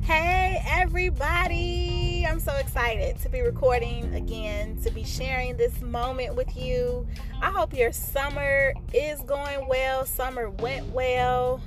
Hey, everybody! I'm so excited to be recording again, to be sharing this moment with you. I hope your summer is going well, summer went well.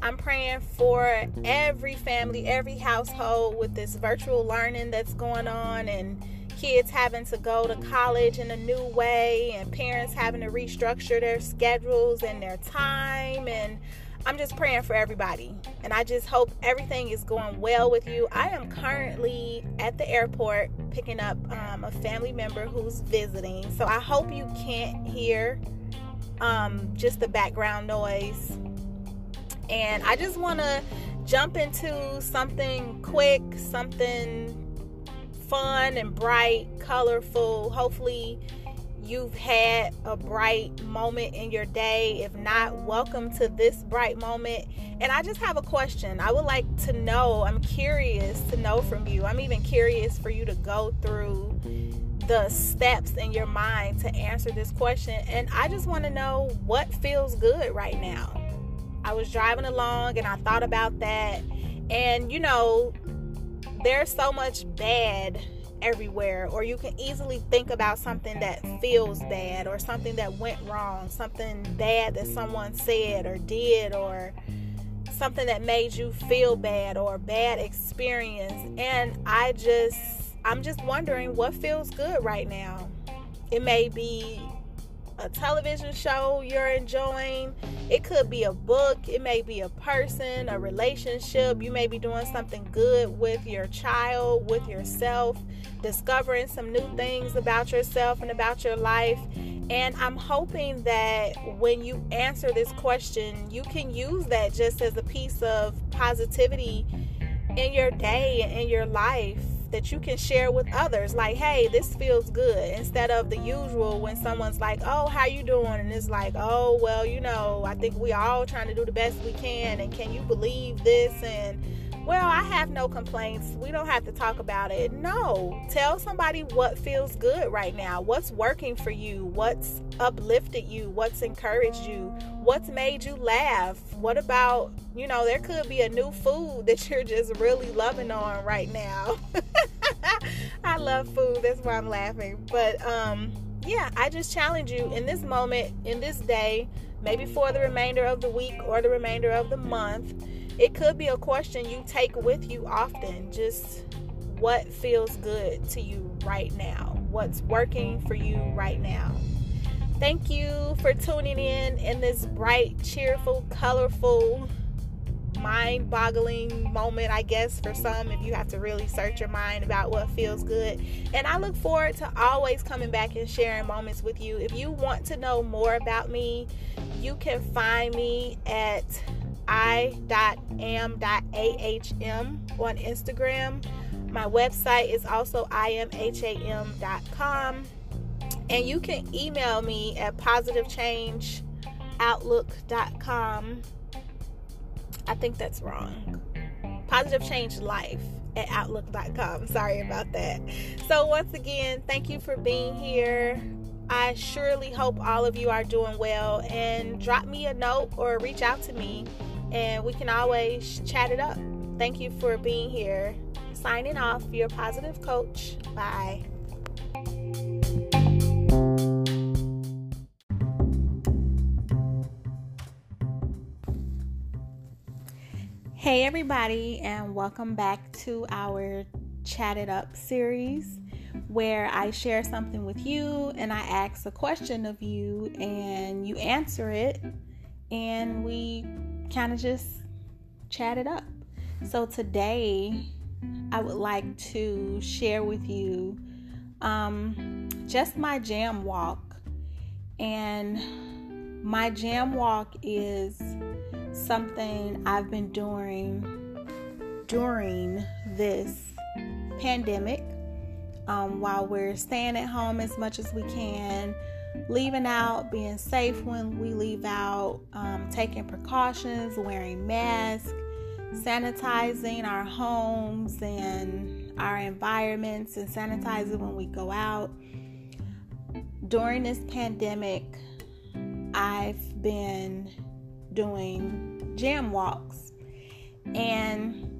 I'm praying for every family, every household with this virtual learning that's going on and kids having to go to college in a new way and parents having to restructure their schedules and their time and I'm just praying for everybody and I just hope everything is going well with you. I am currently at the airport picking up um, a family member who's visiting, so I hope you can't hear um, just the background noise. And I just want to jump into something quick, something fun and bright, colorful. Hopefully, you've had a bright moment in your day. If not, welcome to this bright moment. And I just have a question. I would like to know, I'm curious to know from you. I'm even curious for you to go through the steps in your mind to answer this question. And I just want to know what feels good right now. I was driving along and I thought about that. And you know, there's so much bad everywhere, or you can easily think about something that feels bad, or something that went wrong, something bad that someone said or did, or something that made you feel bad, or a bad experience. And I just, I'm just wondering what feels good right now. It may be a television show you're enjoying. It could be a book, it may be a person, a relationship. You may be doing something good with your child, with yourself, discovering some new things about yourself and about your life. And I'm hoping that when you answer this question, you can use that just as a piece of positivity in your day and in your life that you can share with others like hey this feels good instead of the usual when someone's like oh how you doing? And it's like oh well you know i think we all trying to do the best we can and can you believe this? And well, I have no complaints. We don't have to talk about it. No, tell somebody what feels good right now. What's working for you? What's uplifted you? What's encouraged you? What's made you laugh? What about, you know, there could be a new food that you're just really loving on right now. I love food. That's why I'm laughing. But um yeah, I just challenge you in this moment, in this day, maybe for the remainder of the week or the remainder of the month it could be a question you take with you often. Just what feels good to you right now? What's working for you right now? Thank you for tuning in in this bright, cheerful, colorful, mind boggling moment, I guess, for some, if you have to really search your mind about what feels good. And I look forward to always coming back and sharing moments with you. If you want to know more about me, you can find me at i.am.ahm on Instagram. My website is also imham.com. And you can email me at positivechangeoutlook.com. I think that's wrong. Positive Change Life at outlook.com. Sorry about that. So, once again, thank you for being here. I surely hope all of you are doing well and drop me a note or reach out to me and we can always chat it up. Thank you for being here. Signing off, your positive coach. Bye. Hey, everybody, and welcome back to our Chat It Up series where I share something with you and I ask a question of you and you answer it and we kind of just chat it up. So today, I would like to share with you um, just my jam walk. And my jam walk is something I've been doing during this pandemic um, while we're staying at home as much as we can leaving out, being safe when we leave out, um, taking precautions, wearing masks, sanitizing our homes and our environments, and sanitizing when we go out. During this pandemic, I've been doing jam walks. And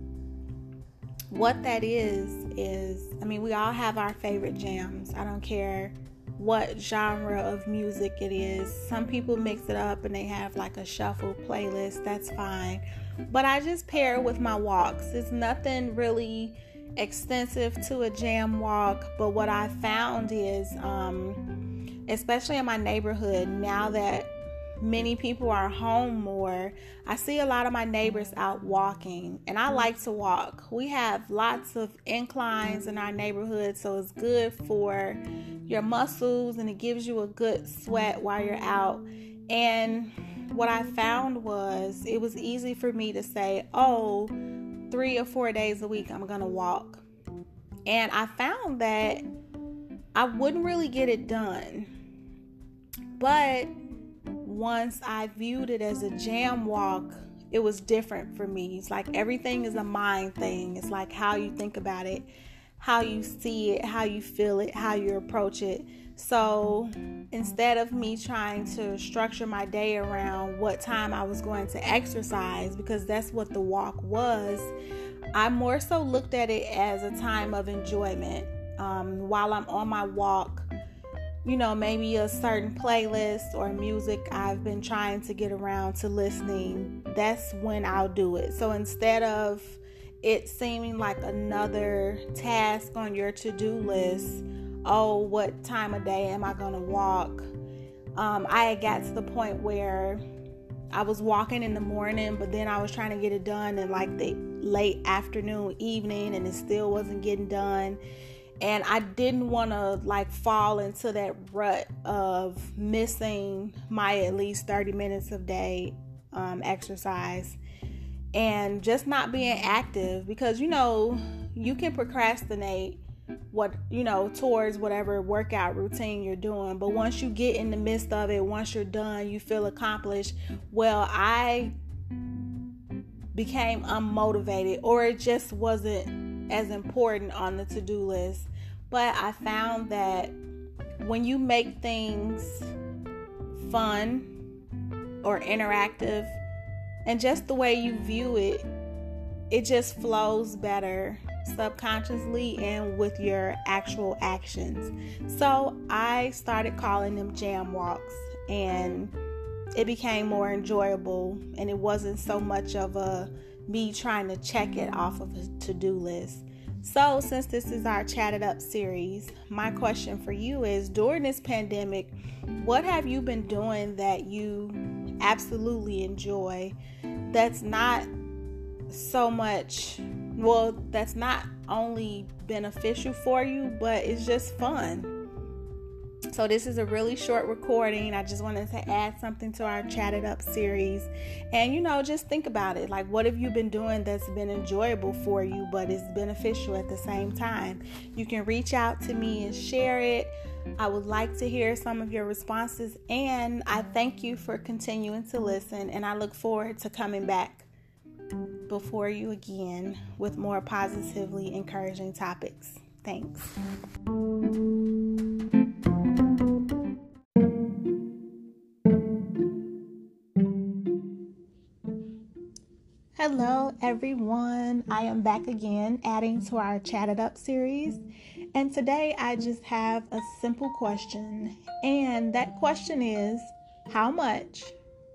what that is, is I mean, we all have our favorite jams. I don't care what genre of music it is. Some people mix it up and they have like a shuffle playlist. That's fine. But I just pair it with my walks. It's nothing really extensive to a jam walk, but what I found is, um, especially in my neighborhood, now that many people are home more, I see a lot of my neighbors out walking, and I like to walk. We have lots of inclines in our neighborhood, so it's good for your muscles and it gives you a good sweat while you're out. And what I found was it was easy for me to say, oh, three or four days a week, I'm going to walk. And I found that I wouldn't really get it done. But once I viewed it as a jam walk, it was different for me. It's like everything is a mind thing. It's like how you think about it, how you see it, how you feel it, how you approach it. So instead of me trying to structure my day around what time I was going to exercise, because that's what the walk was, I more so looked at it as a time of enjoyment. Um, while I'm on my walk, you know, maybe a certain playlist or music I've been trying to get around to listening, that's when I'll do it. So instead of it seeming like another task on your to do list, oh, what time of day am I going to walk? Um, I had got to the point where I was walking in the morning, but then I was trying to get it done in like the late afternoon, evening, and it still wasn't getting done and I didn't want to like fall into that rut of missing my at least 30 minutes of day um, exercise and just not being active because you know you can procrastinate what you know towards whatever workout routine you're doing but once you get in the midst of it once you're done you feel accomplished well i became unmotivated or it just wasn't as important on the to do list. But I found that when you make things fun or interactive and just the way you view it, it just flows better subconsciously and with your actual actions. So I started calling them jam walks and it became more enjoyable and it wasn't so much of a me trying to check it off of a to do list. So, since this is our Chat It Up series, my question for you is during this pandemic, what have you been doing that you absolutely enjoy that's not so much, well, that's not only beneficial for you, but it's just fun? So, this is a really short recording. I just wanted to add something to our Chat It Up series. And, you know, just think about it. Like, what have you been doing that's been enjoyable for you, but is beneficial at the same time? You can reach out to me and share it. I would like to hear some of your responses. And I thank you for continuing to listen. And I look forward to coming back before you again with more positively encouraging topics. Thanks. Everyone. I am back again, adding to our Chat It Up series. And today I just have a simple question. And that question is How much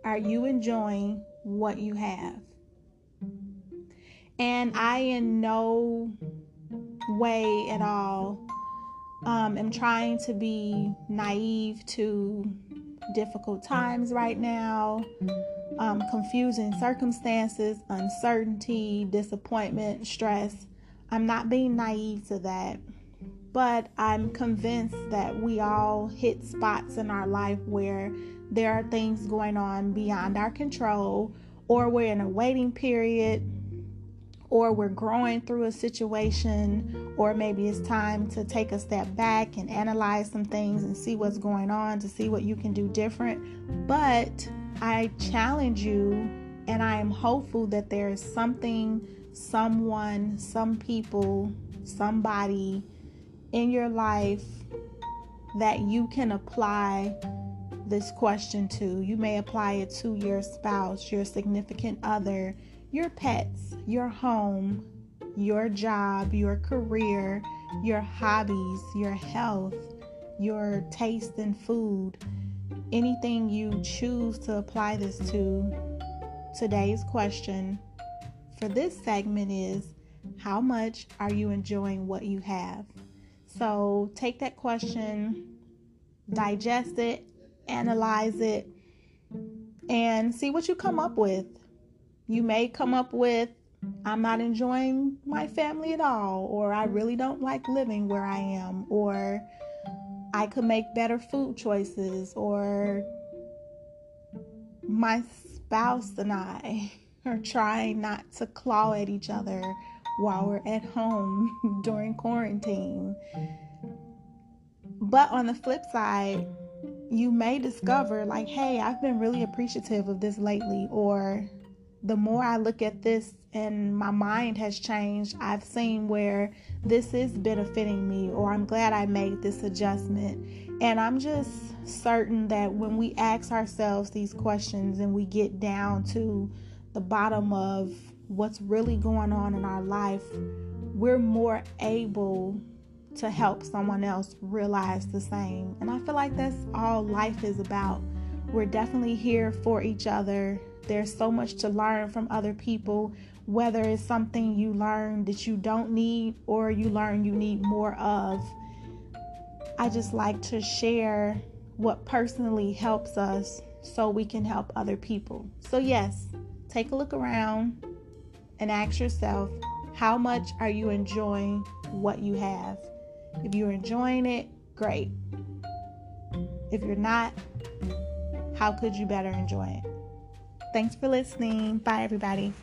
are you enjoying what you have? And I, in no way at all, um, am trying to be naive to difficult times right now um, confusing circumstances, uncertainty, disappointment, stress. I'm not being naive to that, but I'm convinced that we all hit spots in our life where there are things going on beyond our control, or we're in a waiting period, or we're growing through a situation, or maybe it's time to take a step back and analyze some things and see what's going on to see what you can do different. But I challenge you and I am hopeful that there is something, someone, some people, somebody in your life that you can apply this question to. You may apply it to your spouse, your significant other, your pets, your home, your job, your career, your hobbies, your health, your taste in food, anything you choose to apply this to. Today's question for this segment is How much are you enjoying what you have? So take that question, digest it, analyze it, and see what you come up with. You may come up with I'm not enjoying my family at all, or I really don't like living where I am, or I could make better food choices, or my spouse and I are trying not to claw at each other while we're at home during quarantine. But on the flip side, you may discover, like, hey, I've been really appreciative of this lately, or the more I look at this and my mind has changed, I've seen where this is benefiting me, or I'm glad I made this adjustment. And I'm just certain that when we ask ourselves these questions and we get down to the bottom of what's really going on in our life, we're more able to help someone else realize the same. And I feel like that's all life is about. We're definitely here for each other there's so much to learn from other people, whether it's something you learn that you don't need or you learn you need more of. I just like to share what personally helps us so we can help other people. So, yes, take a look around and ask yourself how much are you enjoying what you have? If you're enjoying it, great. If you're not, how could you better enjoy it? Thanks for listening. Bye, everybody.